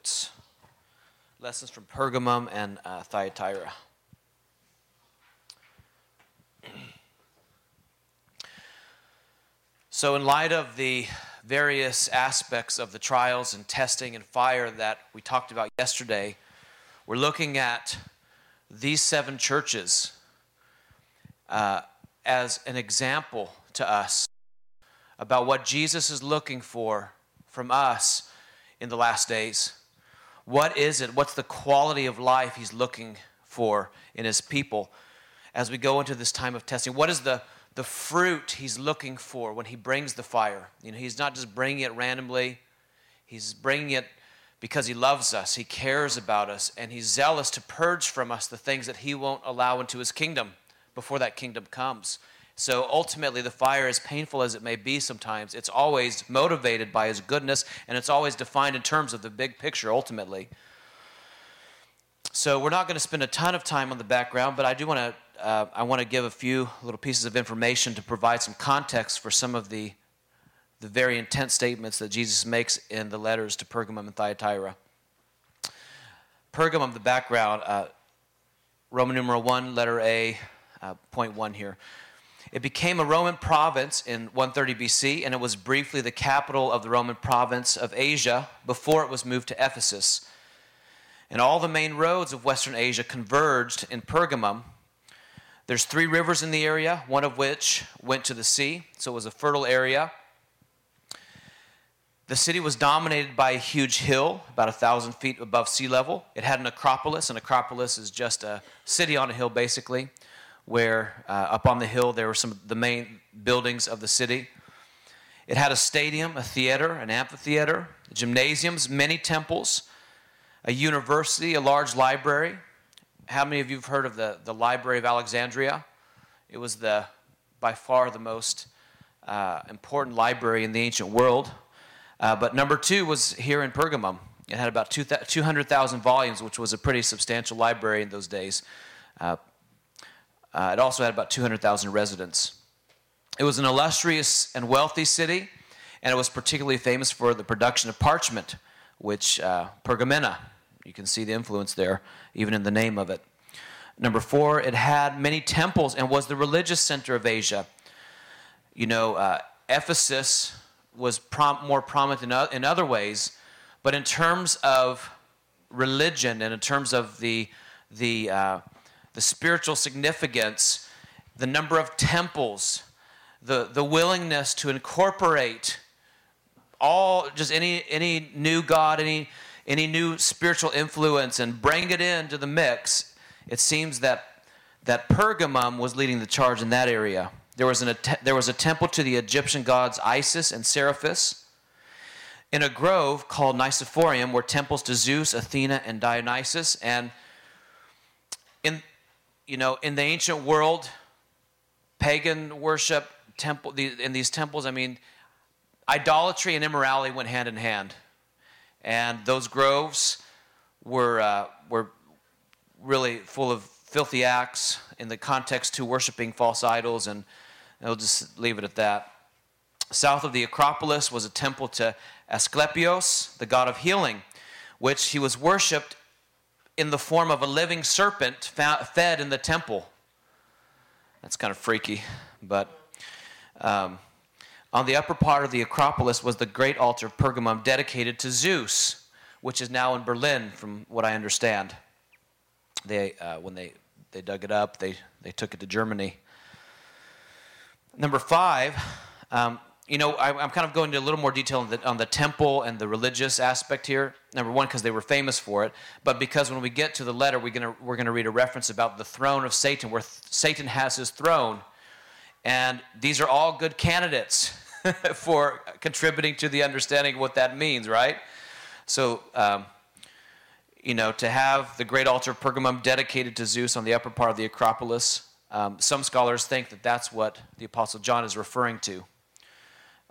notes. Lessons from Pergamum and uh, Thyatira. So, in light of the various aspects of the trials and testing and fire that we talked about yesterday, we're looking at these seven churches uh, as an example to us about what Jesus is looking for from us in the last days. What is it? What's the quality of life he's looking for in his people as we go into this time of testing? What is the, the fruit he's looking for when he brings the fire? You know, he's not just bringing it randomly, he's bringing it because he loves us, he cares about us, and he's zealous to purge from us the things that he won't allow into his kingdom before that kingdom comes. So ultimately, the fire, as painful as it may be sometimes, it's always motivated by His goodness and it's always defined in terms of the big picture ultimately. So we're not going to spend a ton of time on the background, but I do want to. Uh, I want to give a few little pieces of information to provide some context for some of the the very intense statements that Jesus makes in the letters to Pergamum and Thyatira. Pergamum, the background, uh, Roman numeral one, letter A, uh, point one here. It became a Roman province in 130 BC, and it was briefly the capital of the Roman province of Asia before it was moved to Ephesus. And all the main roads of Western Asia converged in Pergamum. There's three rivers in the area, one of which went to the sea, so it was a fertile area. The city was dominated by a huge hill, about a thousand feet above sea level. It had an acropolis. An acropolis is just a city on a hill, basically where uh, up on the hill there were some of the main buildings of the city. It had a stadium, a theater, an amphitheater, gymnasiums, many temples, a university, a large library. How many of you have heard of the, the Library of Alexandria? It was the by far the most uh, important library in the ancient world. Uh, but number two was here in Pergamum. It had about 200,000 volumes, which was a pretty substantial library in those days. Uh, uh, it also had about 200,000 residents. It was an illustrious and wealthy city, and it was particularly famous for the production of parchment, which uh, pergamena. You can see the influence there, even in the name of it. Number four, it had many temples and was the religious center of Asia. You know, uh, Ephesus was prom- more prominent in, o- in other ways, but in terms of religion and in terms of the, the uh, the spiritual significance, the number of temples, the, the willingness to incorporate all just any any new god any any new spiritual influence and bring it into the mix it seems that that pergamum was leading the charge in that area. There was an there was a temple to the egyptian gods isis and seraphis in a grove called nicephorium were temples to zeus athena and dionysus. And in you know, in the ancient world, pagan worship, temple, in these temples, I mean, idolatry and immorality went hand in hand. And those groves were, uh, were really full of filthy acts in the context to worshiping false idols, and I'll just leave it at that. South of the Acropolis was a temple to Asclepios, the god of healing, which he was worshipped in the form of a living serpent fed in the temple. That's kind of freaky, but um, on the upper part of the Acropolis was the great altar of Pergamum dedicated to Zeus, which is now in Berlin, from what I understand. They, uh, when they, they dug it up, they, they took it to Germany. Number five, um, you know, I, am kind of going into a little more detail on the, on the temple and the religious aspect here. Number one, because they were famous for it, but because when we get to the letter, we're going we're gonna read a reference about the throne of Satan, where th- Satan has his throne. And these are all good candidates for contributing to the understanding of what that means, right? So, um, you know, to have the great altar of Pergamum dedicated to Zeus on the upper part of the Acropolis, um, some scholars think that that's what the Apostle John is referring to.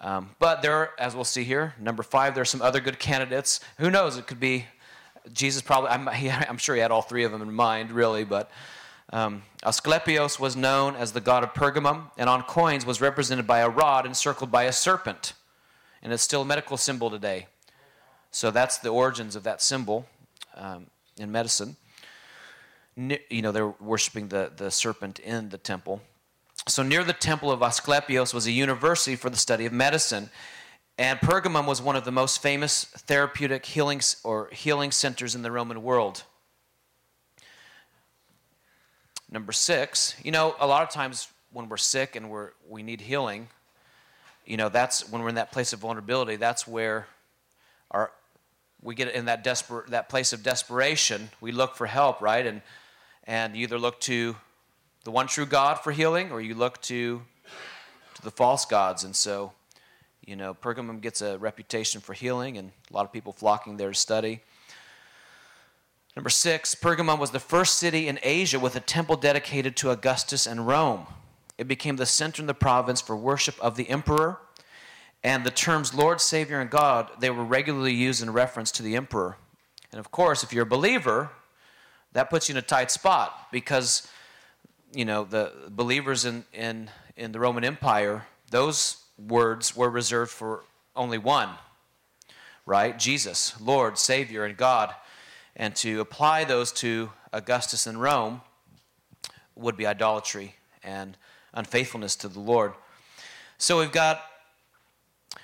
Um, but there, are, as we'll see here, number five, there are some other good candidates. Who knows? It could be Jesus. Probably, I'm, he, I'm sure he had all three of them in mind, really. But um, Asclepios was known as the god of Pergamum, and on coins was represented by a rod encircled by a serpent, and it's still a medical symbol today. So that's the origins of that symbol um, in medicine. You know, they're worshiping the, the serpent in the temple. So near the temple of Asclepios was a university for the study of medicine. And Pergamum was one of the most famous therapeutic healing or healing centers in the Roman world. Number six, you know, a lot of times when we're sick and we're, we need healing, you know, that's when we're in that place of vulnerability, that's where our, we get in that desperate, that place of desperation. We look for help, right? And, and you either look to the one true God for healing or you look to, to the false gods. And so, you know, Pergamum gets a reputation for healing, and a lot of people flocking there to study. Number six, Pergamum was the first city in Asia with a temple dedicated to Augustus and Rome. It became the center in the province for worship of the emperor, and the terms Lord, Savior, and God, they were regularly used in reference to the emperor. And of course, if you're a believer, that puts you in a tight spot because, you know, the believers in, in, in the Roman Empire, those words were reserved for only one, right? Jesus, Lord, Savior, and God. And to apply those to Augustus and Rome would be idolatry and unfaithfulness to the Lord. So we've got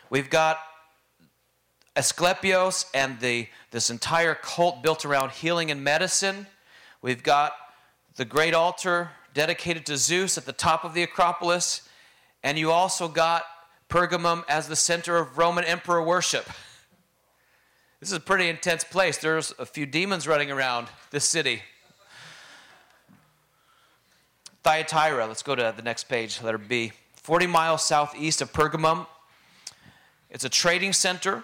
we've got Asclepios and the this entire cult built around healing and medicine. We've got the great altar dedicated to Zeus at the top of the Acropolis, and you also got Pergamum as the center of Roman emperor worship. This is a pretty intense place. There's a few demons running around this city. Thyatira, let's go to the next page, letter B. 40 miles southeast of Pergamum. It's a trading center.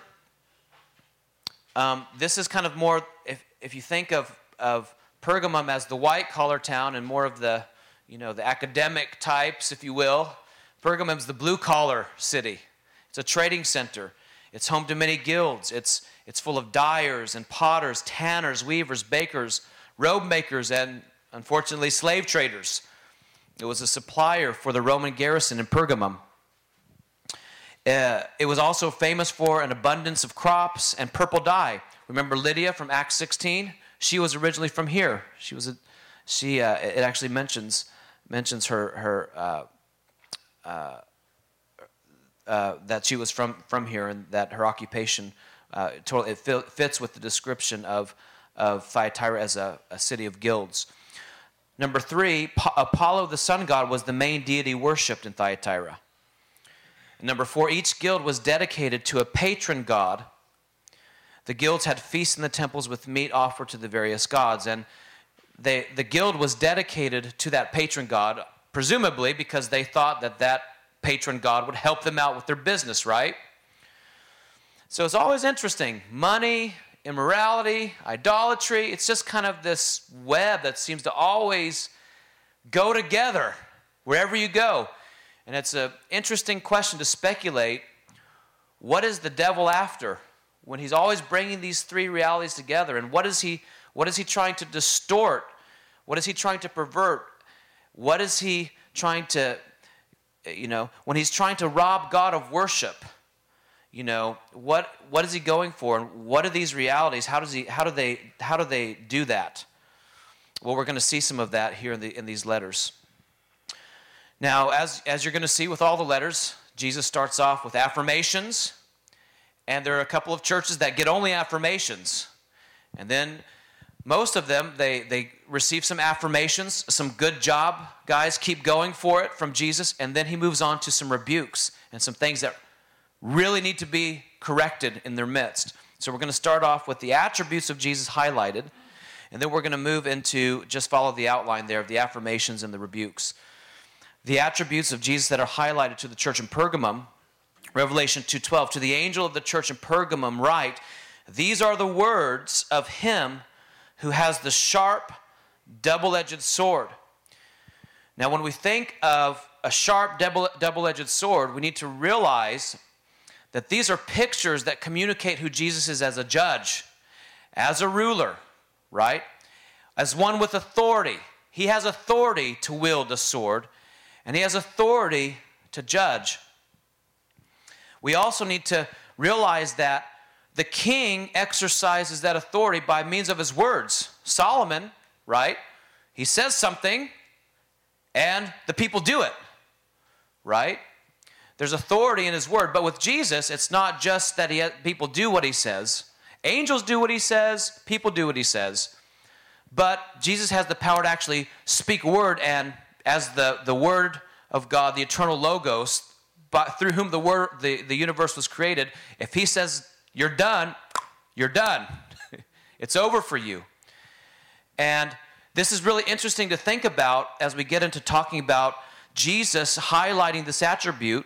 Um, this is kind of more, if, if you think of, of Pergamum as the white collar town and more of the, you know, the academic types, if you will, Pergamum's the blue collar city. It's a trading center. It's home to many guilds. It's, it's full of dyers and potters, tanners, weavers, bakers, robe makers, and unfortunately, slave traders. It was a supplier for the Roman garrison in Pergamum. Uh, it was also famous for an abundance of crops and purple dye. Remember Lydia from Acts 16? She was originally from here. She was a, she. Uh, it actually mentions mentions her her uh, uh, uh, that she was from, from here and that her occupation uh, totally, it fits with the description of, of Thyatira as a, a city of guilds. Number three, Apollo the sun god was the main deity worshipped in Thyatira. number four, each guild was dedicated to a patron god. The guilds had feasts in the temples with meat offered to the various gods, and they, the guild was dedicated to that patron god presumably because they thought that that patron god would help them out with their business, right? So it's always interesting. Money, immorality, idolatry, it's just kind of this web that seems to always go together wherever you go. And it's an interesting question to speculate what is the devil after when he's always bringing these three realities together? And what is he, what is he trying to distort? What is he trying to pervert? What is he trying to, you know, when he's trying to rob God of worship? You know, what, what is he going for? And what are these realities? How, does he, how, do they, how do they do that? Well, we're going to see some of that here in, the, in these letters. Now, as, as you're going to see with all the letters, Jesus starts off with affirmations, and there are a couple of churches that get only affirmations. And then most of them, they, they receive some affirmations, some good job, guys, keep going for it from Jesus, and then he moves on to some rebukes and some things that really need to be corrected in their midst. So we're going to start off with the attributes of Jesus highlighted, and then we're going to move into just follow the outline there of the affirmations and the rebukes. The attributes of Jesus that are highlighted to the church in Pergamum, Revelation 2:12, to the angel of the church in Pergamum write, these are the words of him who has the sharp, double edged sword. Now, when we think of a sharp, double edged sword, we need to realize that these are pictures that communicate who Jesus is as a judge, as a ruler, right? As one with authority. He has authority to wield a sword, and he has authority to judge. We also need to realize that the king exercises that authority by means of his words. Solomon, right? He says something and the people do it, right? There's authority in his word, but with Jesus, it's not just that he people do what he says. Angels do what he says, people do what he says. But Jesus has the power to actually speak word, and as the, the word of God, the eternal logos, but through whom the word the, the universe was created, if he says you're done, you're done. it's over for you. And this is really interesting to think about as we get into talking about Jesus highlighting this attribute.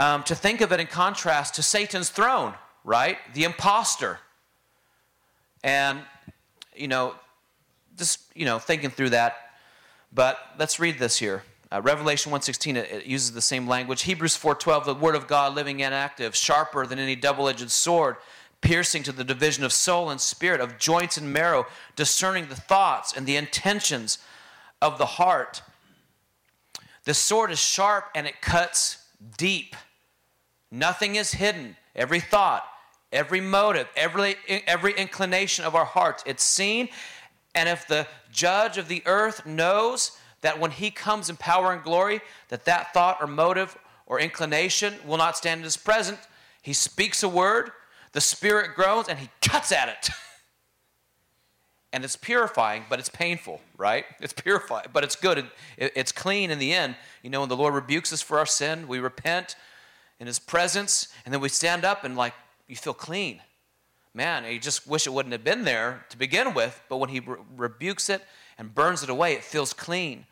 Um, to think of it in contrast to Satan's throne, right? The impostor. And, you know, just, you know, thinking through that. But let's read this here. Uh, Revelation 1.16, it, it uses the same language. Hebrews 4.12, the word of God living and active, sharper than any double-edged sword, piercing to the division of soul and spirit, of joints and marrow, discerning the thoughts and the intentions of the heart. The sword is sharp and it cuts deep. Nothing is hidden. Every thought, every motive, every, every inclination of our hearts, it's seen. And if the judge of the earth knows that when he comes in power and glory, that that thought or motive or inclination will not stand in his presence. He speaks a word, the Spirit groans, and he cuts at it. and it's purifying, but it's painful, right? It's purifying, but it's good. It's clean in the end. You know, when the Lord rebukes us for our sin, we repent in his presence, and then we stand up and, like, you feel clean. Man, you just wish it wouldn't have been there to begin with, but when he re- rebukes it and burns it away, it feels clean.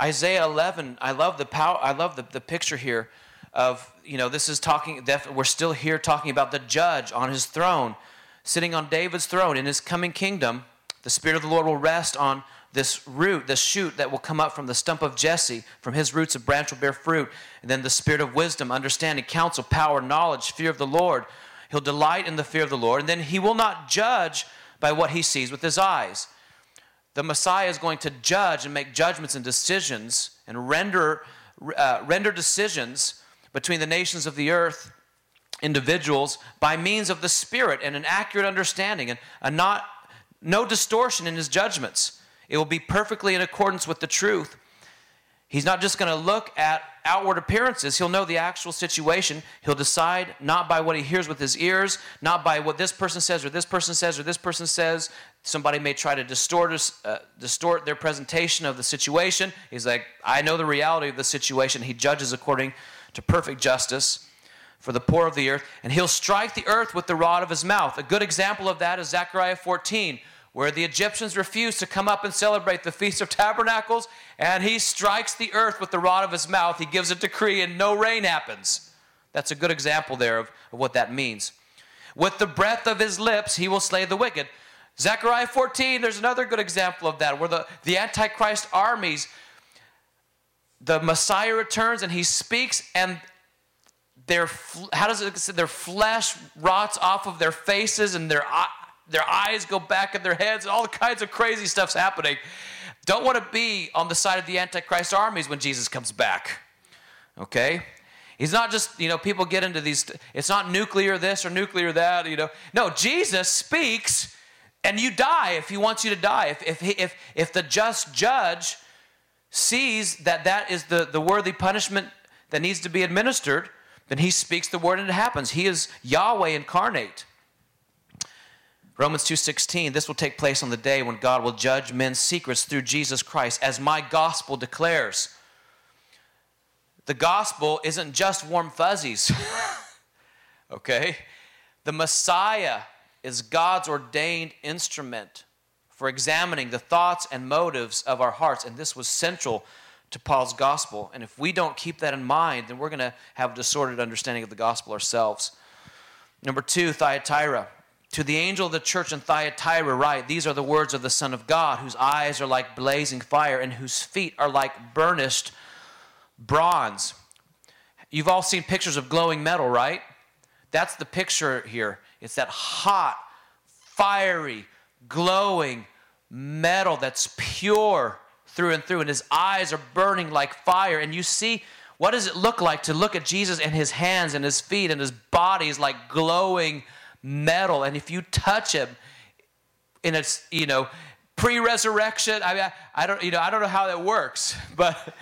Isaiah 11, I love the power, I love the, the picture here of, you know, this is talking, we're still here talking about the judge on his throne, sitting on David's throne in his coming kingdom. The Spirit of the Lord will rest on this root, this shoot that will come up from the stump of Jesse. From his roots, a branch will bear fruit. And then the Spirit of wisdom, understanding, counsel, power, knowledge, fear of the Lord. He'll delight in the fear of the Lord. And then he will not judge by what he sees with his eyes the Messiah is going to judge and make judgments and decisions and render, uh, render decisions between the nations of the earth, individuals, by means of the Spirit and an accurate understanding and a not, no distortion in his judgments. It will be perfectly in accordance with the truth. He's not just going to look at outward appearances. He'll know the actual situation. He'll decide not by what he hears with his ears, not by what this person says or this person says or this person says. Somebody may try to distort, uh, distort their presentation of the situation. He's like, I know the reality of the situation. He judges according to perfect justice for the poor of the earth, and he'll strike the earth with the rod of his mouth. A good example of that is Zechariah 14 where the Egyptians refuse to come up and celebrate the Feast of Tabernacles, and he strikes the earth with the rod of his mouth. He gives a decree, and no rain happens. That's a good example there of, of what that means. With the breath of his lips, he will slay the wicked. Zechariah 14, there's another good example of that, where the, the Antichrist armies, the Messiah returns and he speaks, and their how does it say their flesh rots off of their faces and their their eyes go back in their heads, and all kinds of crazy stuff's happening. Don't want to be on the side of the Antichrist armies when Jesus comes back. Okay? He's not just, you know, people get into these, it's not nuclear this or nuclear that, you know. No, Jesus speaks and you die if he wants you to die. If, if, if, if the just judge sees that that is the, the worthy punishment that needs to be administered, then he speaks the word and it happens. He is Yahweh incarnate. Romans 2:16 This will take place on the day when God will judge men's secrets through Jesus Christ as my gospel declares. The gospel isn't just warm fuzzies. okay? The Messiah is God's ordained instrument for examining the thoughts and motives of our hearts and this was central to Paul's gospel. And if we don't keep that in mind, then we're going to have a distorted understanding of the gospel ourselves. Number 2, Thyatira. To the angel of the church in Thyatira, write These are the words of the Son of God, whose eyes are like blazing fire and whose feet are like burnished bronze. You've all seen pictures of glowing metal, right? That's the picture here. It's that hot, fiery, glowing metal that's pure through and through, and his eyes are burning like fire. And you see what does it look like to look at Jesus and his hands and his feet and his body is like glowing metal? And if you touch him in its, you know, pre-resurrection, I mean, I, I don't, you know, I don't know how that works, but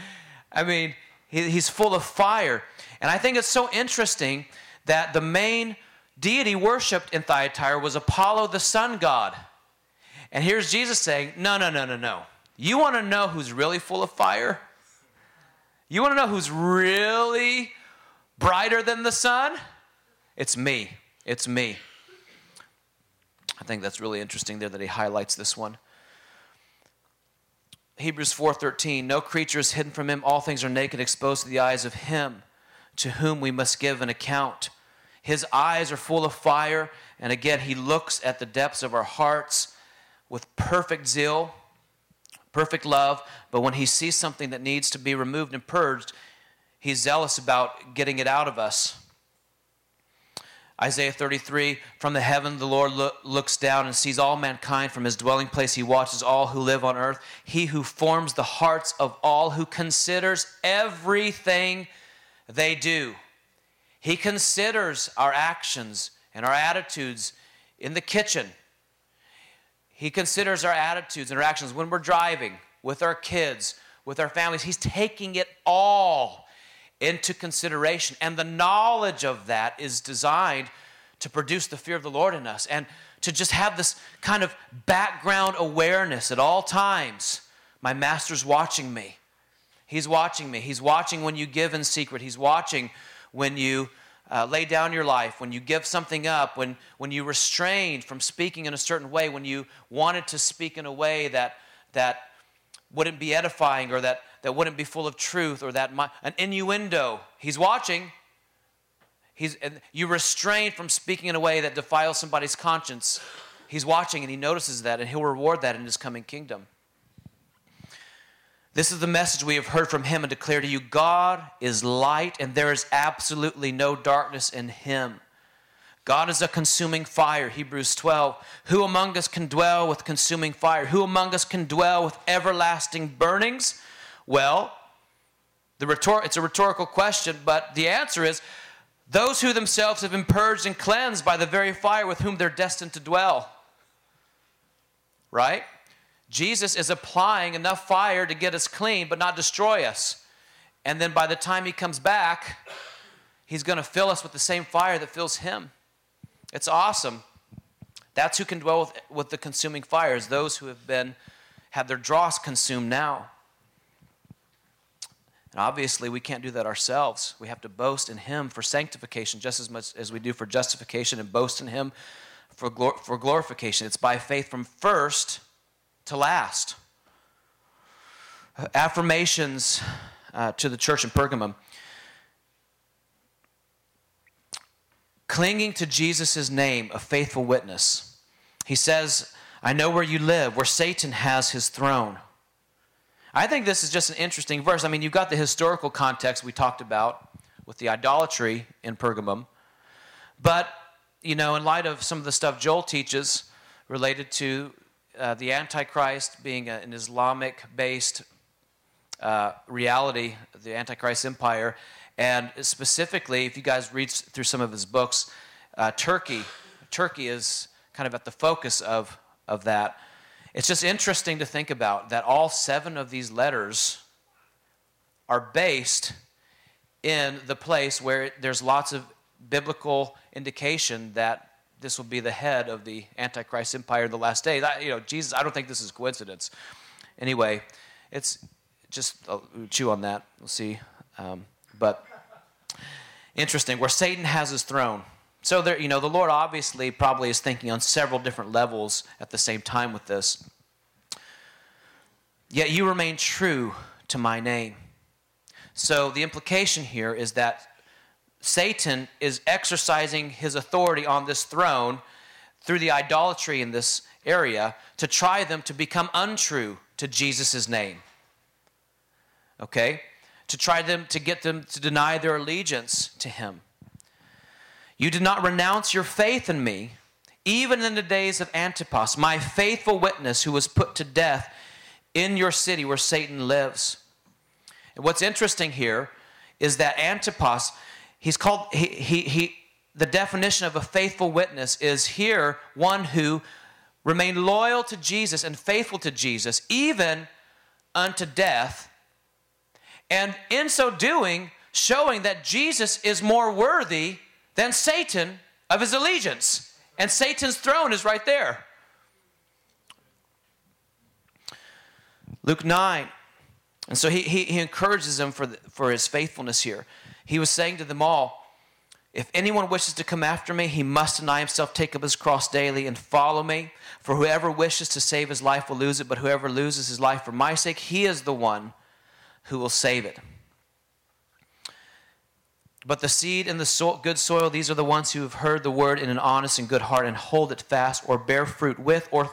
I mean, he, he's full of fire. And I think it's so interesting that the main deity worshipped in Thyatira was Apollo, the sun god. And here's Jesus saying, No, no, no, no, no. You want to know who's really full of fire? You want to know who's really brighter than the sun? It's me. It's me. I think that's really interesting there that he highlights this one. Hebrews 4:13 No creature is hidden from him all things are naked exposed to the eyes of him to whom we must give an account. His eyes are full of fire and again he looks at the depths of our hearts with perfect zeal, perfect love, but when he sees something that needs to be removed and purged, he's zealous about getting it out of us. Isaiah 33 From the heaven the Lord lo- looks down and sees all mankind. From his dwelling place he watches all who live on earth. He who forms the hearts of all, who considers everything they do. He considers our actions and our attitudes in the kitchen. He considers our attitudes and our actions when we're driving, with our kids, with our families. He's taking it all into consideration. And the knowledge of that is designed to produce the fear of the Lord in us and to just have this kind of background awareness at all times. My master's watching me. He's watching me. He's watching when you give in secret. He's watching when you uh, lay down your life, when you give something up, when, when you restrained from speaking in a certain way, when you wanted to speak in a way that, that wouldn't be edifying or that that wouldn't be full of truth or that an innuendo. He's watching. He's, you restrain from speaking in a way that defiles somebody's conscience. He's watching and he notices that, and he'll reward that in his coming kingdom. This is the message we have heard from him and declare to you God is light, and there is absolutely no darkness in him. God is a consuming fire, Hebrews 12. Who among us can dwell with consuming fire? Who among us can dwell with everlasting burnings? Well, the rhetor- it's a rhetorical question, but the answer is those who themselves have been purged and cleansed by the very fire with whom they're destined to dwell. Right? Jesus is applying enough fire to get us clean, but not destroy us. And then by the time he comes back, he's going to fill us with the same fire that fills him. It's awesome. That's who can dwell with, with the consuming fires, those who have been had their dross consumed now. Obviously, we can't do that ourselves. We have to boast in Him for sanctification just as much as we do for justification and boast in Him for, glor- for glorification. It's by faith from first to last. affirmations uh, to the church in Pergamum. Clinging to Jesus' name, a faithful witness. He says, I know where you live, where Satan has his throne. I think this is just an interesting verse. I mean, you've got the historical context we talked about with the idolatry in Pergamum. But, you know, in light of some of the stuff Joel teaches related to uh, the Antichrist being an Islamic based uh, reality, the Antichrist empire, and specifically, if you guys read through some of his books, uh, Turkey, Turkey is kind of at the focus of, of that. It's just interesting to think about that all seven of these letters are based in the place where there's lots of biblical indication that this will be the head of the Antichrist empire in the last days. You know, Jesus, I don't think this is coincidence. Anyway, it's just I'll chew on that. We'll see. Um, but interesting, where Satan has his throne. So there, you know, the Lord obviously probably is thinking on several different levels at the same time with this. Yet you remain true to my name. So the implication here is that Satan is exercising his authority on this throne through the idolatry in this area to try them to become untrue to Jesus' name. Okay? To try them to get them to deny their allegiance to him. You did not renounce your faith in me, even in the days of Antipas, my faithful witness who was put to death in your city where Satan lives. And what's interesting here is that Antipas, he's called, he, he, he, the definition of a faithful witness is here one who remained loyal to Jesus and faithful to Jesus, even unto death. And in so doing, showing that Jesus is more worthy than Satan of his allegiance. And Satan's throne is right there. Luke 9. And so he, he, he encourages them for, the, for his faithfulness here. He was saying to them all, if anyone wishes to come after me, he must deny himself, take up his cross daily, and follow me. For whoever wishes to save his life will lose it, but whoever loses his life for my sake, he is the one who will save it. But the seed and the so- good soil, these are the ones who have heard the word in an honest and good heart and hold it fast or bear fruit with or,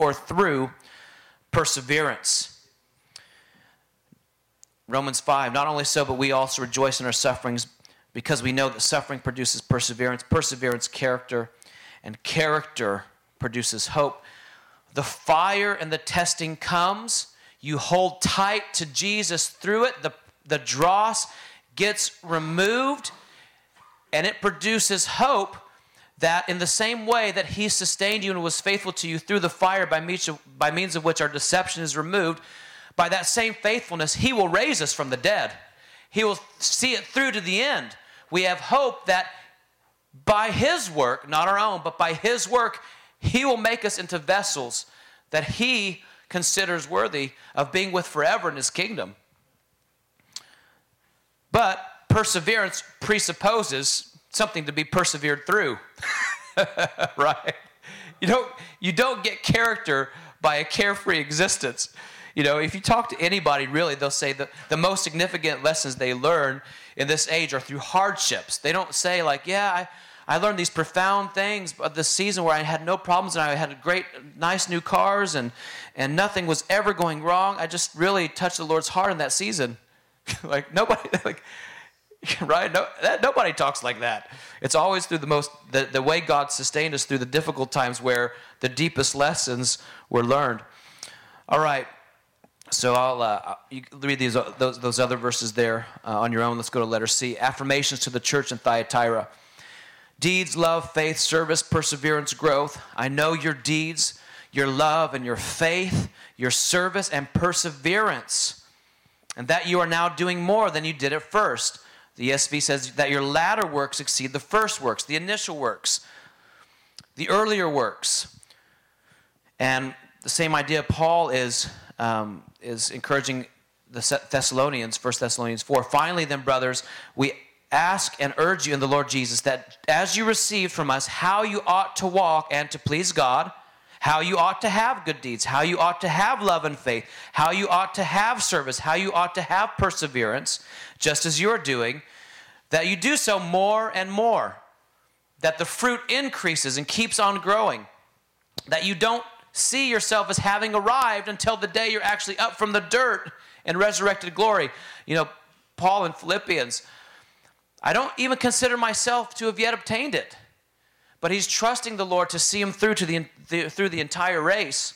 or through perseverance. Romans 5, not only so, but we also rejoice in our sufferings because we know that suffering produces perseverance, perseverance, character, and character produces hope. The fire and the testing comes. You hold tight to Jesus through it. The, the dross gets removed and it produces hope that in the same way that he sustained you and was faithful to you through the fire by means of, by means of which our deception is removed, by that same faithfulness, he will raise us from the dead. He will see it through to the end. We have hope that by his work, not our own, but by his work, he will make us into vessels that he considers worthy of being with forever in his kingdom. But perseverance presupposes something to be persevered through. right? You don't, you don't get character by a carefree existence. You know, if you talk to anybody, really, they'll say that the most significant lessons they learn in this age are through hardships. They don't say, like, yeah, I, I learned these profound things of this season where I had no problems and I had great, nice new cars and, and nothing was ever going wrong. I just really touched the Lord's heart in that season. like nobody, like right? No, that, nobody talks like that. It's always through the most the, the way God sustained us through the difficult times where the deepest lessons were learned. All right. So I'll uh, you read these those, those other verses there uh, on your own. Let's go to letter C. Affirmations to the church in Thyatira. Deeds, love, faith, service, perseverance, growth. I know your deeds, your love, and your faith, your service, and perseverance and that you are now doing more than you did at first. The ESV says that your latter works exceed the first works, the initial works, the earlier works. And the same idea, Paul is, um, is encouraging the Thessalonians, 1 Thessalonians 4. Finally, then, brothers, we ask and urge you in the Lord Jesus that as you received from us how you ought to walk and to please God, how you ought to have good deeds, how you ought to have love and faith, how you ought to have service, how you ought to have perseverance, just as you're doing, that you do so more and more, that the fruit increases and keeps on growing, that you don't see yourself as having arrived until the day you're actually up from the dirt in resurrected glory. You know, Paul in Philippians, I don't even consider myself to have yet obtained it but he's trusting the Lord to see him through to the, the, through the entire race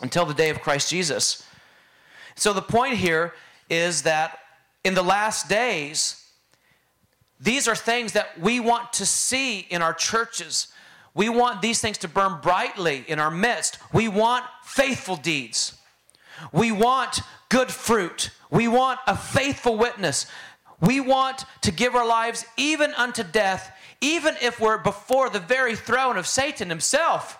until the day of Christ Jesus. So the point here is that in the last days, these are things that we want to see in our churches. We want these things to burn brightly in our midst. We want faithful deeds. We want good fruit. We want a faithful witness. We want to give our lives even unto death even if we're before the very throne of Satan himself,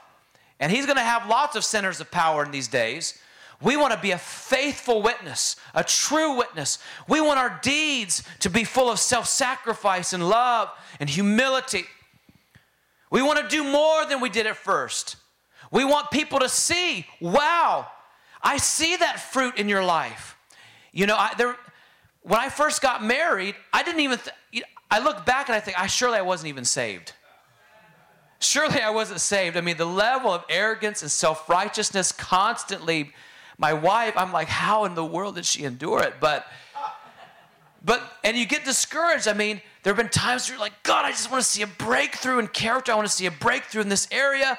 and he's going to have lots of centers of power in these days. We want to be a faithful witness, a true witness. We want our deeds to be full of self sacrifice and love and humility. We want to do more than we did at first. We want people to see, wow, I see that fruit in your life. You know, I, there, when I first got married, I didn't even, th- I look back and I think, I surely I wasn't even saved. Surely I wasn't saved. I mean, the level of arrogance and self righteousness constantly. My wife, I'm like, how in the world did she endure it? But, but, and you get discouraged. I mean, there have been times where you're like, God, I just want to see a breakthrough in character. I want to see a breakthrough in this area.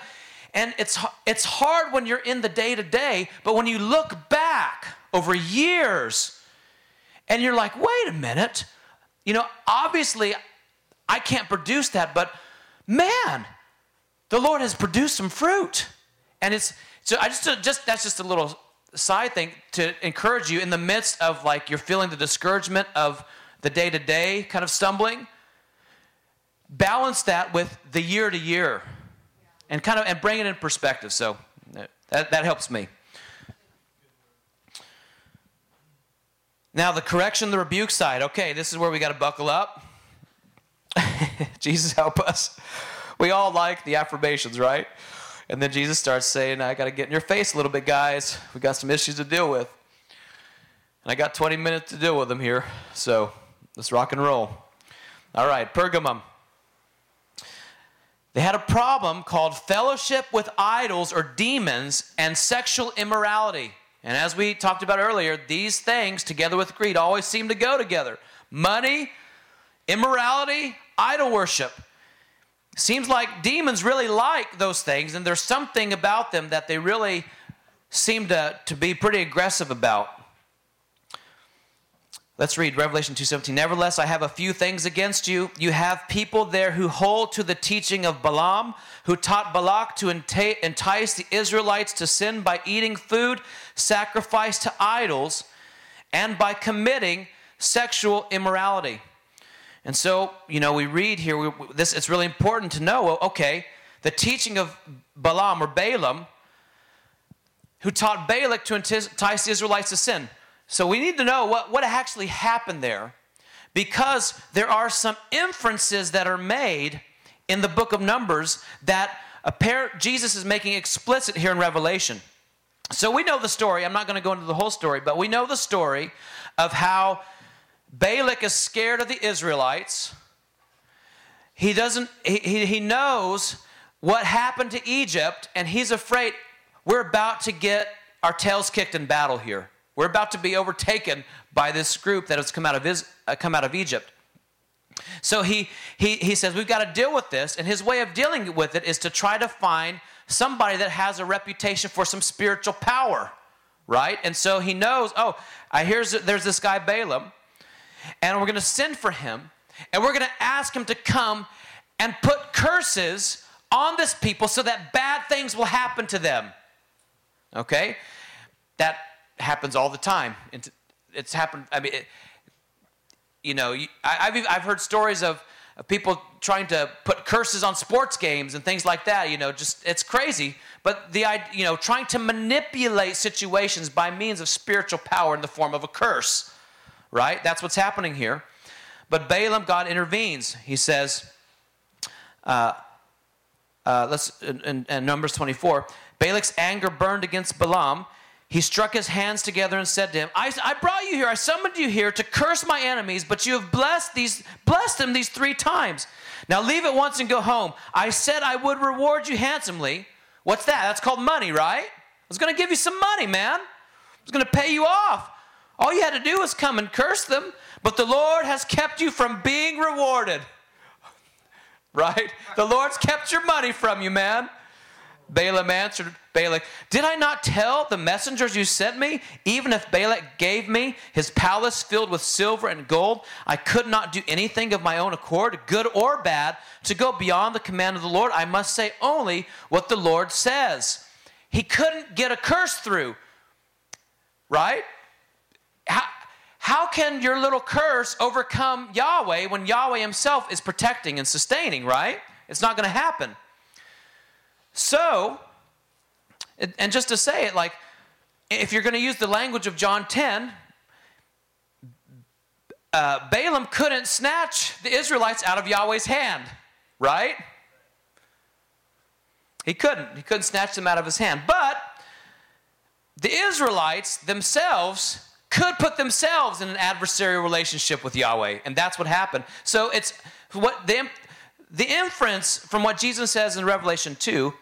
And it's, it's hard when you're in the day to day, but when you look back over years and you're like, wait a minute, you know, obviously I can't produce that, but man, the Lord has produced some fruit. And it's so I just just that's just a little side thing to encourage you in the midst of like you're feeling the discouragement of the day to day kind of stumbling. Balance that with the year to year and kind of and bring it in perspective. So that, that helps me. Now, the correction, the rebuke side. Okay, this is where we got to buckle up. Jesus, help us. We all like the affirmations, right? And then Jesus starts saying, I got to get in your face a little bit, guys. We got some issues to deal with. And I got 20 minutes to deal with them here. So let's rock and roll. All right, Pergamum. They had a problem called fellowship with idols or demons and sexual immorality. And as we talked about earlier, these things, together with greed, always seem to go together money, immorality, idol worship. Seems like demons really like those things, and there's something about them that they really seem to, to be pretty aggressive about. Let's read Revelation 2:17. Nevertheless, I have a few things against you. You have people there who hold to the teaching of Balaam, who taught Balak to entice the Israelites to sin by eating food sacrificed to idols and by committing sexual immorality. And so, you know, we read here we, this it's really important to know, okay, the teaching of Balaam or Balaam who taught Balak to entice the Israelites to sin. So we need to know what, what actually happened there because there are some inferences that are made in the book of Numbers that apparent Jesus is making explicit here in Revelation. So we know the story. I'm not going to go into the whole story, but we know the story of how Balak is scared of the Israelites. He doesn't he, he, knows what happened to Egypt and he's afraid we're about to get our tails kicked in battle here. We're about to be overtaken by this group that has come out of, his, uh, come out of Egypt. So he, he, he says, We've got to deal with this. And his way of dealing with it is to try to find somebody that has a reputation for some spiritual power, right? And so he knows, oh, I here's there's this guy Balaam, and we're going to send for him, and we're going to ask him to come and put curses on this people so that bad things will happen to them. Okay? That happens all the time. It's happened. I mean, it, you know, I, have I've heard stories of, of people trying to put curses on sports games and things like that. You know, just it's crazy. But the you know, trying to manipulate situations by means of spiritual power in the form of a curse, right? That's what's happening here. But Balaam, God intervenes. He says, uh, uh, let's in, in Numbers 24. Balak's anger burned against Balaam he struck his hands together and said to him, I, I brought you here, I summoned you here to curse my enemies, but you have blessed these blessed them these three times. Now leave at once and go home. I said I would reward you handsomely. What's that? That's called money, right? I was gonna give you some money, man. I was gonna pay you off. All you had to do was come and curse them, but the Lord has kept you from being rewarded. Right? The Lord's kept your money from you, man. Balaam answered Balak, Did I not tell the messengers you sent me? Even if Balak gave me his palace filled with silver and gold, I could not do anything of my own accord, good or bad, to go beyond the command of the Lord. I must say only what the Lord says. He couldn't get a curse through, right? How, how can your little curse overcome Yahweh when Yahweh himself is protecting and sustaining, right? It's not going to happen. So, and just to say it, like, if you're going to use the language of John 10, uh, Balaam couldn't snatch the Israelites out of Yahweh's hand, right? He couldn't. He couldn't snatch them out of his hand. But the Israelites themselves could put themselves in an adversarial relationship with Yahweh, and that's what happened. So it's what the, the inference from what Jesus says in Revelation 2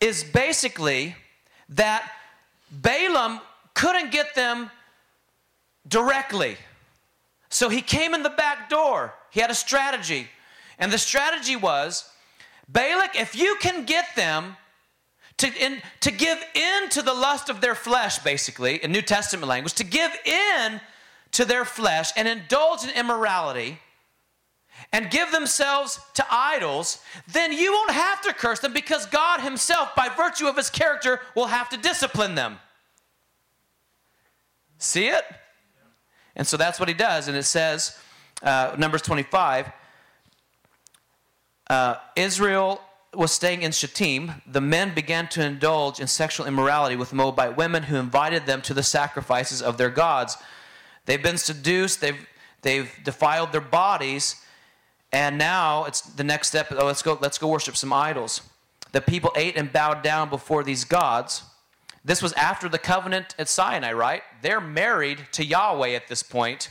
is basically that Balaam couldn't get them directly. So he came in the back door. He had a strategy. And the strategy was Balak, if you can get them to, in, to give in to the lust of their flesh, basically, in New Testament language, to give in to their flesh and indulge in immorality and give themselves to idols, then you won't have to curse them because God Himself, by virtue of His character, will have to discipline them. See it? And so that's what He does. And it says, uh, Numbers 25, uh, Israel was staying in Shittim, the men began to indulge in sexual immorality with Moabite women who invited them to the sacrifices of their gods. They've been seduced, they've, they've defiled their bodies, and now it's the next step. Oh, let's go, let's go worship some idols. The people ate and bowed down before these gods. This was after the covenant at Sinai, right? They're married to Yahweh at this point.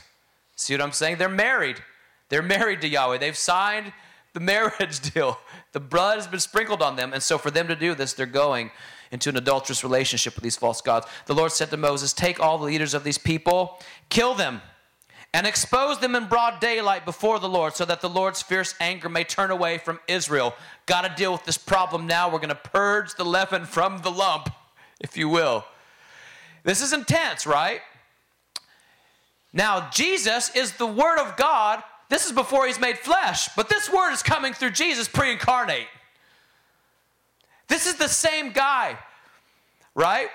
See what I'm saying? They're married. They're married to Yahweh. They've signed the marriage deal. The blood has been sprinkled on them. And so, for them to do this, they're going into an adulterous relationship with these false gods. The Lord said to Moses, Take all the leaders of these people, kill them, and expose them in broad daylight before the Lord, so that the Lord's fierce anger may turn away from Israel. Got to deal with this problem now. We're going to purge the leaven from the lump, if you will. This is intense, right? Now, Jesus is the Word of God this is before he's made flesh, but this word is coming through Jesus pre incarnate. This is the same guy, right?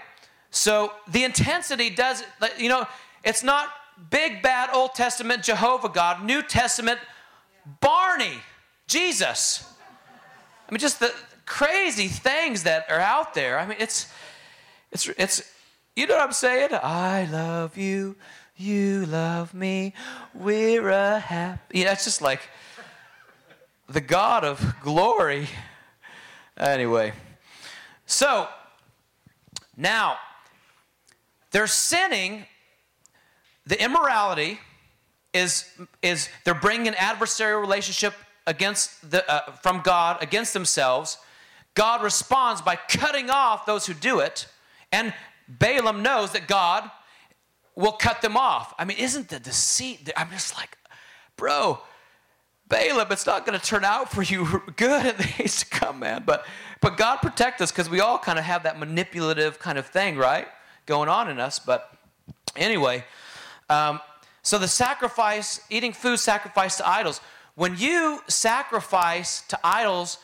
So the intensity does, you know, it's not big, bad Old Testament Jehovah God, New Testament Barney, Jesus. I mean, just the crazy things that are out there. I mean, it's, it's, it's, you know what I'm saying? I love you you love me. We're a happy. Yeah, it's just like the God of glory. Anyway, so now they're sinning. The immorality is is they're bringing an adversarial relationship against the uh, from God against themselves. God responds by cutting off those who do it, and Balaam knows that God will cut them off. I mean, isn't the deceit? I'm just like, bro, Balaam, it's not going to turn out for you good in the days to come, man. But but God protect us because we all kind of have that manipulative kind of thing, right, going on in us. But anyway, um, so the sacrifice, eating food sacrificed to idols. When you sacrifice to idols,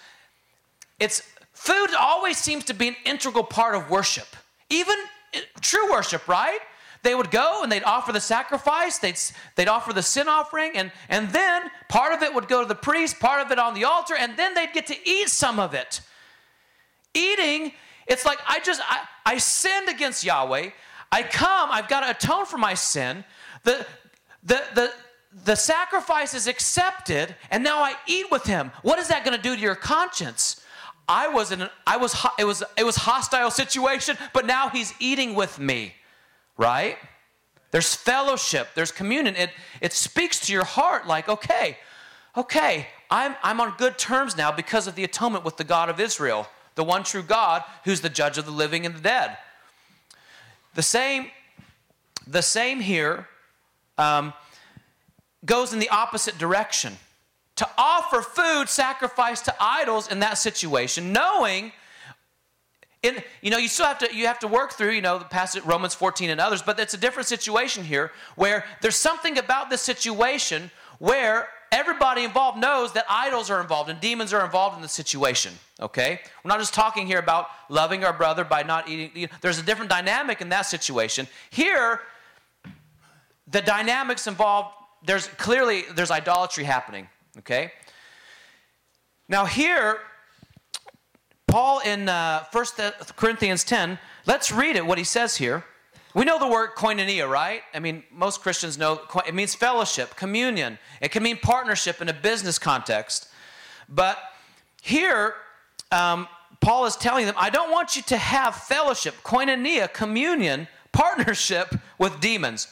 it's food always seems to be an integral part of worship, even eh, true worship, right? they would go and they'd offer the sacrifice, they'd, they'd offer the sin offering, and, and then part of it would go to the priest, part of it on the altar, and then they'd get to eat some of it. Eating, it's like I just, I, I sinned against Yahweh. I come, I've got to atone for my sin. The, the, the, the sacrifice is accepted, and now I eat with him. What is that going to do to your conscience? I was in, an, I was, it was, it was hostile situation, but now he's eating with me right? There's fellowship, there's communion. It, it speaks to your heart like, okay, okay, I'm, I'm on good terms now because of the atonement with the God of Israel, the one true God who's the judge of the living and the dead. The same, the same here um, goes in the opposite direction. To offer food sacrificed to idols in that situation, knowing in, you know, you still have to you have to work through, you know, the passage Romans 14 and others, but it's a different situation here where there's something about this situation where everybody involved knows that idols are involved and demons are involved in the situation. Okay, we're not just talking here about loving our brother by not eating. There's a different dynamic in that situation. Here, the dynamics involved. There's clearly there's idolatry happening. Okay. Now here Paul in uh, 1 Corinthians 10, let's read it, what he says here. We know the word koinonia, right? I mean, most Christians know it means fellowship, communion. It can mean partnership in a business context. But here, um, Paul is telling them, I don't want you to have fellowship, koinonia, communion, partnership with demons.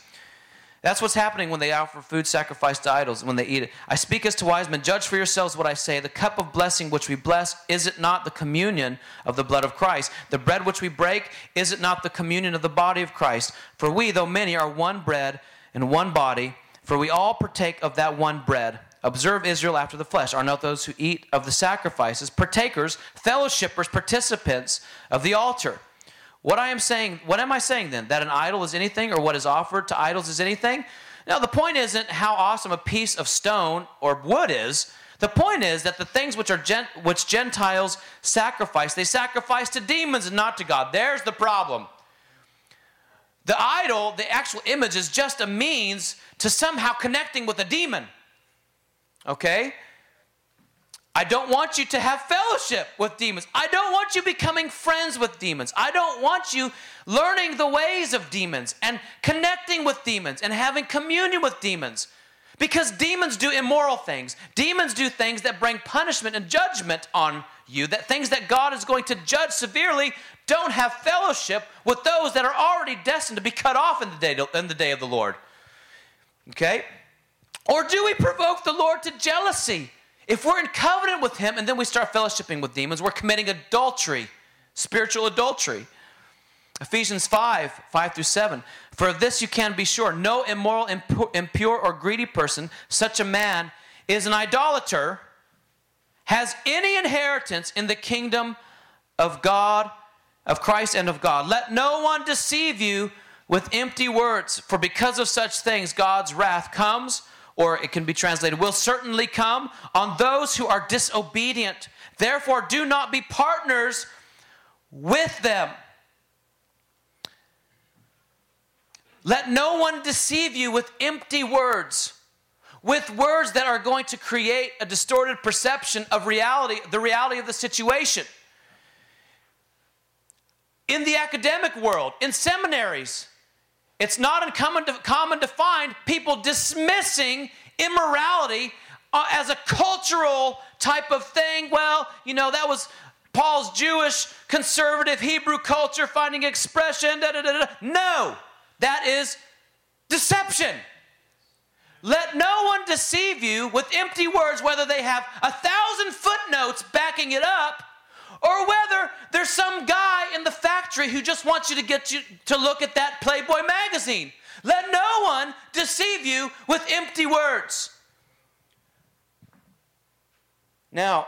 That's what's happening when they offer food sacrificed to idols, when they eat it. I speak as to wise men, judge for yourselves what I say. The cup of blessing which we bless, is it not the communion of the blood of Christ? The bread which we break, is it not the communion of the body of Christ? For we, though many, are one bread and one body, for we all partake of that one bread. Observe Israel after the flesh. Are not those who eat of the sacrifices partakers, fellowshippers, participants of the altar? What I am saying, what am I saying then? That an idol is anything or what is offered to idols is anything? Now, the point isn't how awesome a piece of stone or wood is. The point is that the things which are gent- which Gentiles sacrifice, they sacrifice to demons and not to God. There's the problem. The idol, the actual image, is just a means to somehow connecting with a demon. Okay? I don't want you to have fellowship with demons. I don't want you becoming friends with demons. I don't want you learning the ways of demons and connecting with demons and having communion with demons. Because demons do immoral things. Demons do things that bring punishment and judgment on you, that things that God is going to judge severely don't have fellowship with those that are already destined to be cut off in the day, in the day of the Lord. Okay? Or do we provoke the Lord to jealousy? If we're in covenant with Him and then we start fellowshipping with demons, we're committing adultery, spiritual adultery. Ephesians 5 5 through 7. For of this you can be sure no immoral, impure, or greedy person, such a man, is an idolater, has any inheritance in the kingdom of God, of Christ, and of God. Let no one deceive you with empty words, for because of such things God's wrath comes, or it can be translated, will certainly come on those who are disobedient. Therefore, do not be partners with them. Let no one deceive you with empty words, with words that are going to create a distorted perception of reality, the reality of the situation. In the academic world, in seminaries, it's not uncommon to, common to find people dismissing immorality uh, as a cultural type of thing. Well, you know, that was Paul's Jewish conservative Hebrew culture finding expression. Da, da, da, no. That is deception. Let no one deceive you with empty words, whether they have a thousand footnotes backing it up, or whether there's some guy in the factory who just wants you to get you to look at that Playboy magazine. Let no one deceive you with empty words. Now,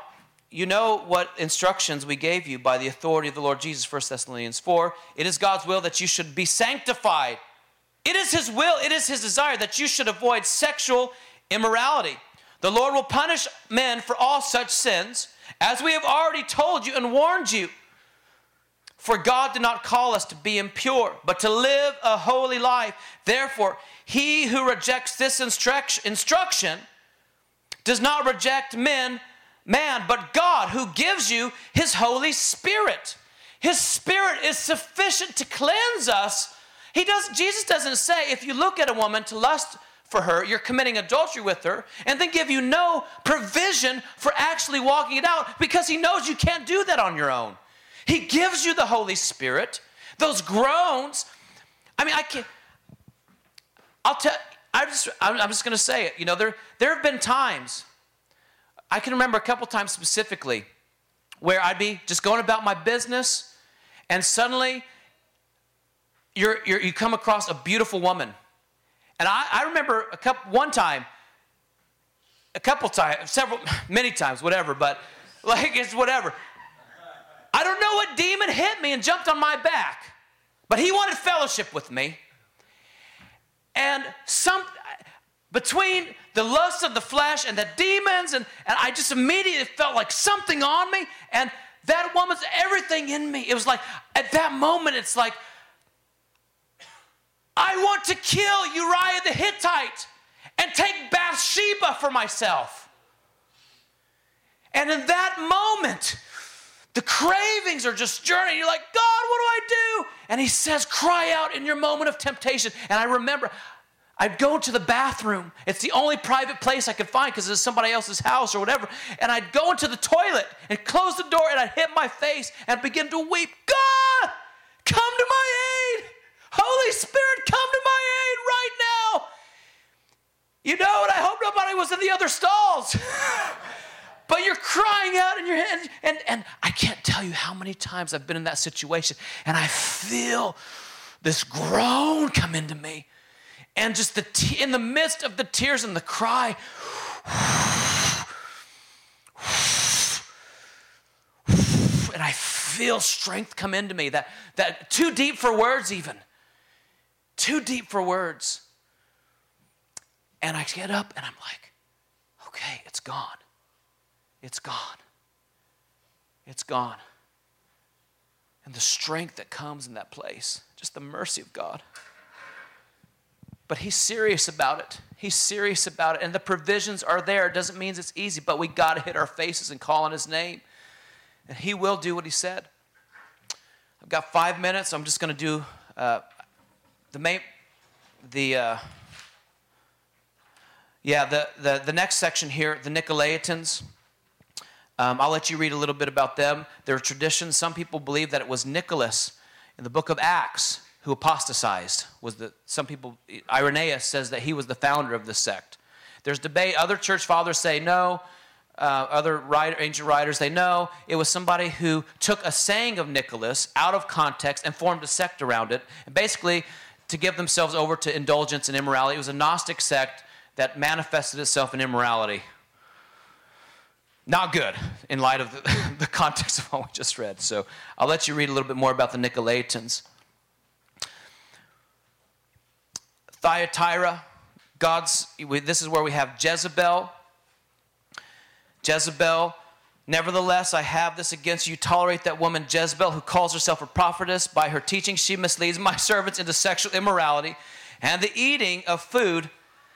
you know what instructions we gave you by the authority of the Lord Jesus, 1 Thessalonians 4. It is God's will that you should be sanctified. It is His will, it is His desire that you should avoid sexual immorality. The Lord will punish men for all such sins, as we have already told you and warned you. For God did not call us to be impure, but to live a holy life. Therefore, he who rejects this instruction does not reject men man, but God who gives you his Holy Spirit. His Spirit is sufficient to cleanse us. He does, Jesus doesn't say if you look at a woman to lust for her, you're committing adultery with her, and then give you no provision for actually walking it out because he knows you can't do that on your own. He gives you the Holy Spirit. Those groans, I mean, I can't. I'll tell. I just. I'm just going to say it. You know, there there have been times I can remember a couple times specifically where I'd be just going about my business, and suddenly you're, you're, you come across a beautiful woman. And I, I remember a couple, one time, a couple times, several, many times, whatever, but like it's whatever. I don't know what demon hit me and jumped on my back, but he wanted fellowship with me. And some, between the lust of the flesh and the demons, and, and I just immediately felt like something on me, and that woman's everything in me. It was like, at that moment, it's like, I want to kill Uriah the Hittite and take Bathsheba for myself. And in that moment, the cravings are just journeying. You're like, God, what do I do? And He says, cry out in your moment of temptation. And I remember I'd go to the bathroom. It's the only private place I could find because it's somebody else's house or whatever. And I'd go into the toilet and close the door and I'd hit my face and begin to weep. God, come to my aid. Holy Spirit, come to my aid right now. You know, and I hope nobody was in the other stalls. but you're crying out in your head. And, and I can't tell you how many times I've been in that situation and I feel this groan come into me and just the t- in the midst of the tears and the cry and i feel strength come into me that that too deep for words even too deep for words And I get up and I'm like, okay, it's gone. It's gone. It's gone. And the strength that comes in that place, just the mercy of God. But he's serious about it. He's serious about it. And the provisions are there. It doesn't mean it's easy, but we got to hit our faces and call on his name. And he will do what he said. I've got five minutes. I'm just going to do uh, the main, the, uh, yeah, the, the, the next section here, the Nicolaitans. Um, I'll let you read a little bit about them. Their traditions, some people believe that it was Nicholas in the book of Acts who apostatized. Was the, some people, Irenaeus says that he was the founder of the sect. There's debate. Other church fathers say no. Uh, other writer, ancient writers, they know it was somebody who took a saying of Nicholas out of context and formed a sect around it. And basically, to give themselves over to indulgence and immorality. It was a Gnostic sect that manifested itself in immorality. Not good in light of the, the context of what we just read. So I'll let you read a little bit more about the Nicolaitans. Thyatira, God's, this is where we have Jezebel. Jezebel, nevertheless, I have this against you. Tolerate that woman Jezebel, who calls herself a prophetess. By her teaching, she misleads my servants into sexual immorality and the eating of food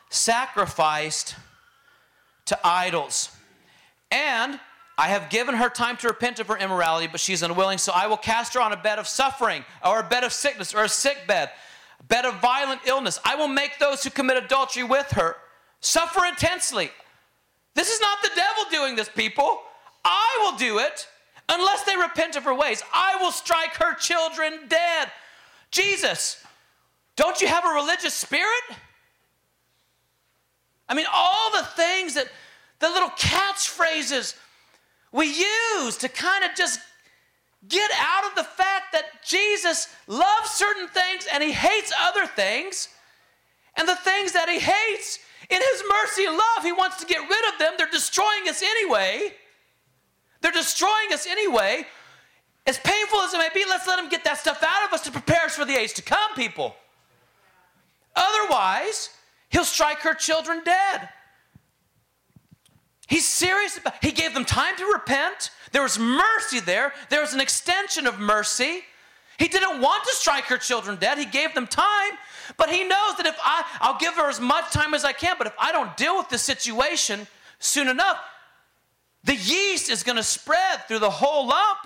sacrificed to idols. And I have given her time to repent of her immorality, but she's unwilling, so I will cast her on a bed of suffering, or a bed of sickness, or a sick bed, a bed of violent illness. I will make those who commit adultery with her suffer intensely. This is not the devil doing this, people. I will do it unless they repent of her ways. I will strike her children dead. Jesus, don't you have a religious spirit? I mean, all the things that the little catchphrases we use to kind of just get out of the fact that Jesus loves certain things and he hates other things. And the things that he hates, in his mercy and love, he wants to get rid of them. They're destroying us anyway. They're destroying us anyway. As painful as it may be, let's let him get that stuff out of us to prepare us for the age to come, people. Otherwise, he'll strike her children dead. He's serious about he gave them time to repent. There was mercy there. There was an extension of mercy. He didn't want to strike her children dead. He gave them time, but he knows that if I I'll give her as much time as I can, but if I don't deal with the situation soon enough, the yeast is going to spread through the whole lump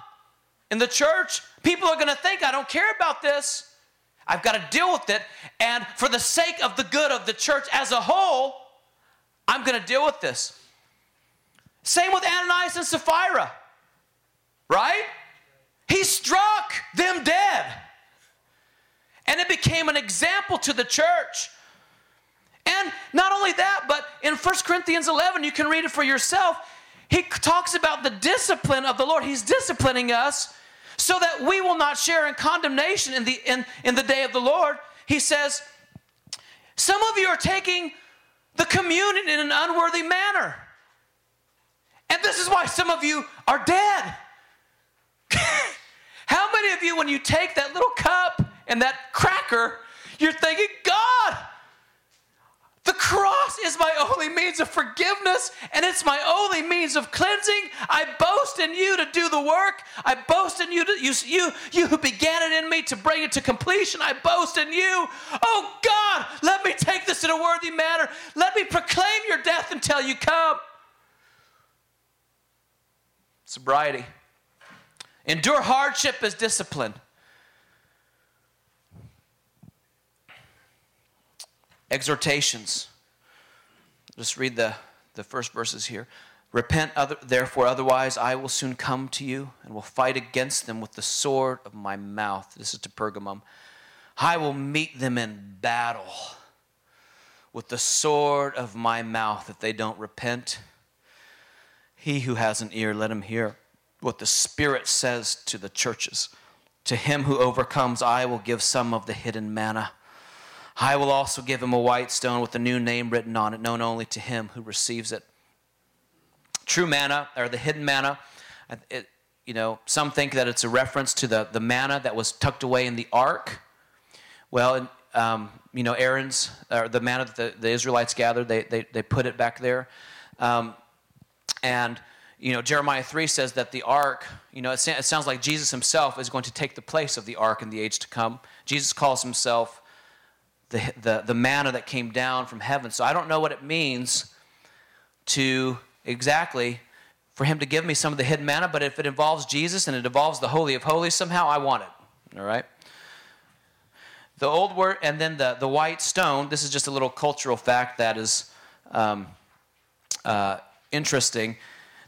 in the church. People are going to think I don't care about this. I've got to deal with it. And for the sake of the good of the church as a whole, I'm going to deal with this. Same with Ananias and Sapphira, right? He struck them dead. And it became an example to the church. And not only that, but in 1 Corinthians 11, you can read it for yourself. He talks about the discipline of the Lord. He's disciplining us so that we will not share in condemnation in the, in, in the day of the Lord. He says, Some of you are taking the communion in an unworthy manner. And this is why some of you are dead. How many of you, when you take that little cup and that cracker, you're thinking, God, the cross is my only means of forgiveness and it's my only means of cleansing. I boast in you to do the work. I boast in you, to, you, you, you who began it in me to bring it to completion. I boast in you. Oh God, let me take this in a worthy manner. Let me proclaim your death until you come. Sobriety. Endure hardship as discipline. Exhortations. Just read the, the first verses here. Repent, other, therefore, otherwise I will soon come to you and will fight against them with the sword of my mouth. This is to Pergamum. I will meet them in battle with the sword of my mouth if they don't repent. He who has an ear, let him hear what the Spirit says to the churches. To him who overcomes, I will give some of the hidden manna I will also give him a white stone with a new name written on it, known only to him who receives it. True manna, or the hidden manna, it, you know, some think that it's a reference to the, the manna that was tucked away in the ark. Well, um, you know, Aaron's, or the manna that the, the Israelites gathered, they, they, they put it back there. Um, and, you know, Jeremiah 3 says that the ark, you know, it, it sounds like Jesus himself is going to take the place of the ark in the age to come. Jesus calls himself the, the, the manna that came down from heaven. So I don't know what it means to exactly for him to give me some of the hidden manna, but if it involves Jesus and it involves the Holy of Holies somehow, I want it. All right? The old word, and then the, the white stone, this is just a little cultural fact that is um, uh, interesting.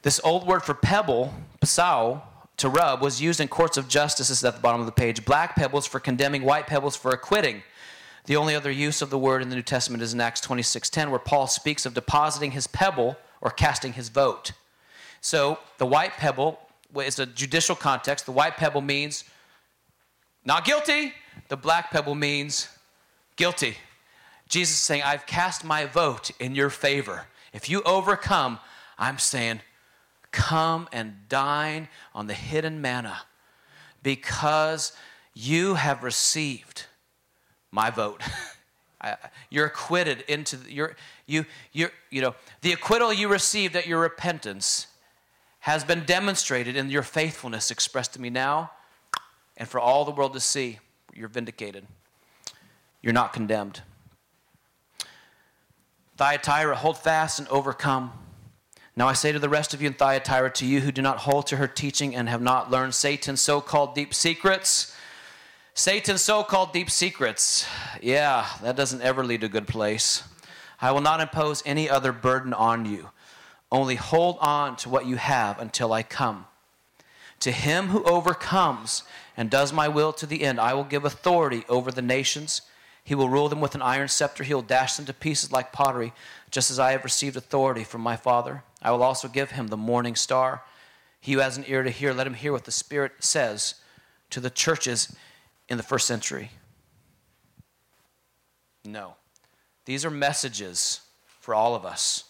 This old word for pebble, pasau, to rub, was used in courts of justice. This is at the bottom of the page. Black pebbles for condemning, white pebbles for acquitting. The only other use of the word in the New Testament is in Acts 26:10, where Paul speaks of depositing his pebble or casting his vote. So the white pebble is a judicial context. The white pebble means not guilty. The black pebble means guilty. Jesus is saying, I've cast my vote in your favor. If you overcome, I'm saying, come and dine on the hidden manna because you have received my vote. you're acquitted into the, you're, you you you know the acquittal you received at your repentance has been demonstrated in your faithfulness expressed to me now and for all the world to see. You're vindicated. You're not condemned. Thyatira hold fast and overcome. Now I say to the rest of you in Thyatira to you who do not hold to her teaching and have not learned Satan's so-called deep secrets Satan's so called deep secrets. Yeah, that doesn't ever lead to a good place. I will not impose any other burden on you. Only hold on to what you have until I come. To him who overcomes and does my will to the end, I will give authority over the nations. He will rule them with an iron scepter. He will dash them to pieces like pottery, just as I have received authority from my Father. I will also give him the morning star. He who has an ear to hear, let him hear what the Spirit says to the churches in the first century? No. These are messages for all of us.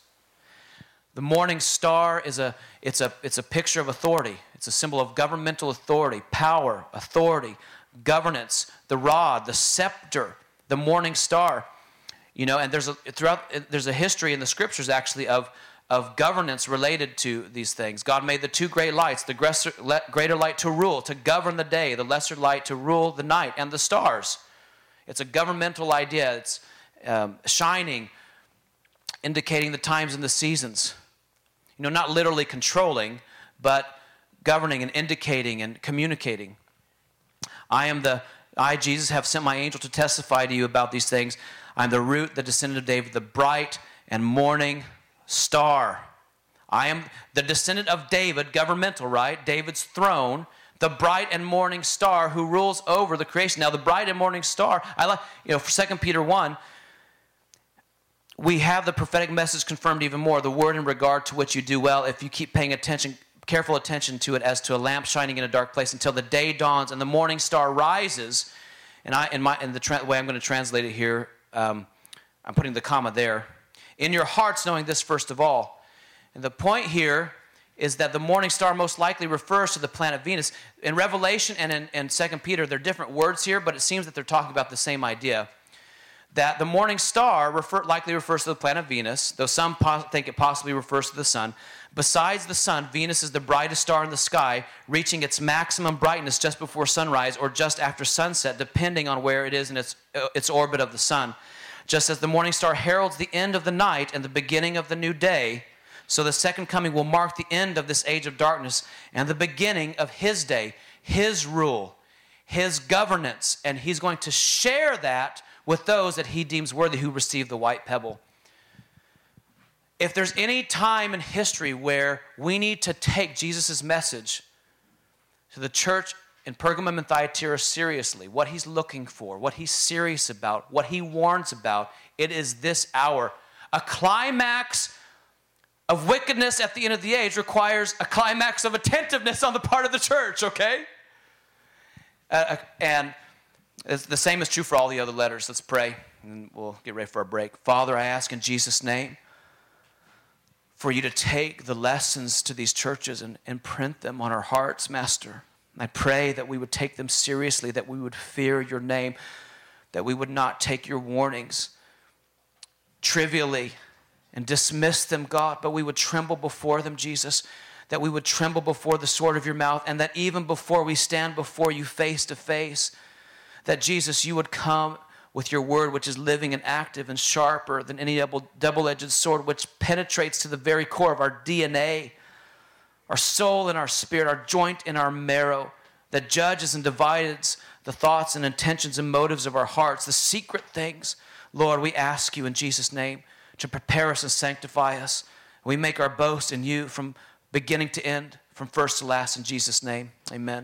The morning star is a it's a it's a picture of authority. It's a symbol of governmental authority, power, authority, governance, the rod, the scepter, the morning star. You know, and there's a throughout there's a history in the scriptures actually of of governance related to these things. God made the two great lights, the greater light to rule, to govern the day, the lesser light to rule the night, and the stars. It's a governmental idea. It's um, shining, indicating the times and the seasons. You know, not literally controlling, but governing and indicating and communicating. I am the, I, Jesus, have sent my angel to testify to you about these things. I'm the root, the descendant of David, the bright and morning star. I am the descendant of David, governmental, right? David's throne, the bright and morning star who rules over the creation. Now, the bright and morning star, I like, you know, for 2 Peter 1, we have the prophetic message confirmed even more. The word in regard to which you do well, if you keep paying attention, careful attention to it as to a lamp shining in a dark place until the day dawns and the morning star rises. And I, in, my, in the tra- way I'm going to translate it here, um, I'm putting the comma there in your hearts, knowing this first of all. And the point here is that the morning star most likely refers to the planet Venus. In Revelation and in, in 2 Peter, they're different words here, but it seems that they're talking about the same idea. That the morning star refer, likely refers to the planet Venus, though some think it possibly refers to the sun. Besides the sun, Venus is the brightest star in the sky, reaching its maximum brightness just before sunrise or just after sunset, depending on where it is in its, uh, its orbit of the sun. Just as the morning star heralds the end of the night and the beginning of the new day, so the second coming will mark the end of this age of darkness and the beginning of his day, his rule, his governance, and he's going to share that with those that he deems worthy who receive the white pebble. If there's any time in history where we need to take Jesus' message to the church in Pergamum and Thyatira seriously, what he's looking for, what he's serious about, what he warns about. It is this hour. A climax of wickedness at the end of the age requires a climax of attentiveness on the part of the church, okay? Uh, uh and the same is true for all the other letters. Let's pray and we'll get ready for our break. Father, I ask in Jesus' name for you to take the lessons to these churches and, and print them on our hearts, Master. I pray that we would take them seriously, that we would fear your name. that we would not take your warnings trivially and dismiss them, God, but we would tremble before them, Jesus, that we would tremble before the sword of your mouth, and that even before we stand before you face to face, that Jesus, you would come with your word, which is living and active and sharper than any double edged sword, which penetrates to the very core of our DNA, our soul and our spirit, our joint and our marrow, that judges and divides the thoughts and intentions and motives of our hearts, the secret things. Lord, we ask you in Jesus' name to prepare us and sanctify us. We make our boast in you from beginning to end, from first to last, in Jesus' name. Amen.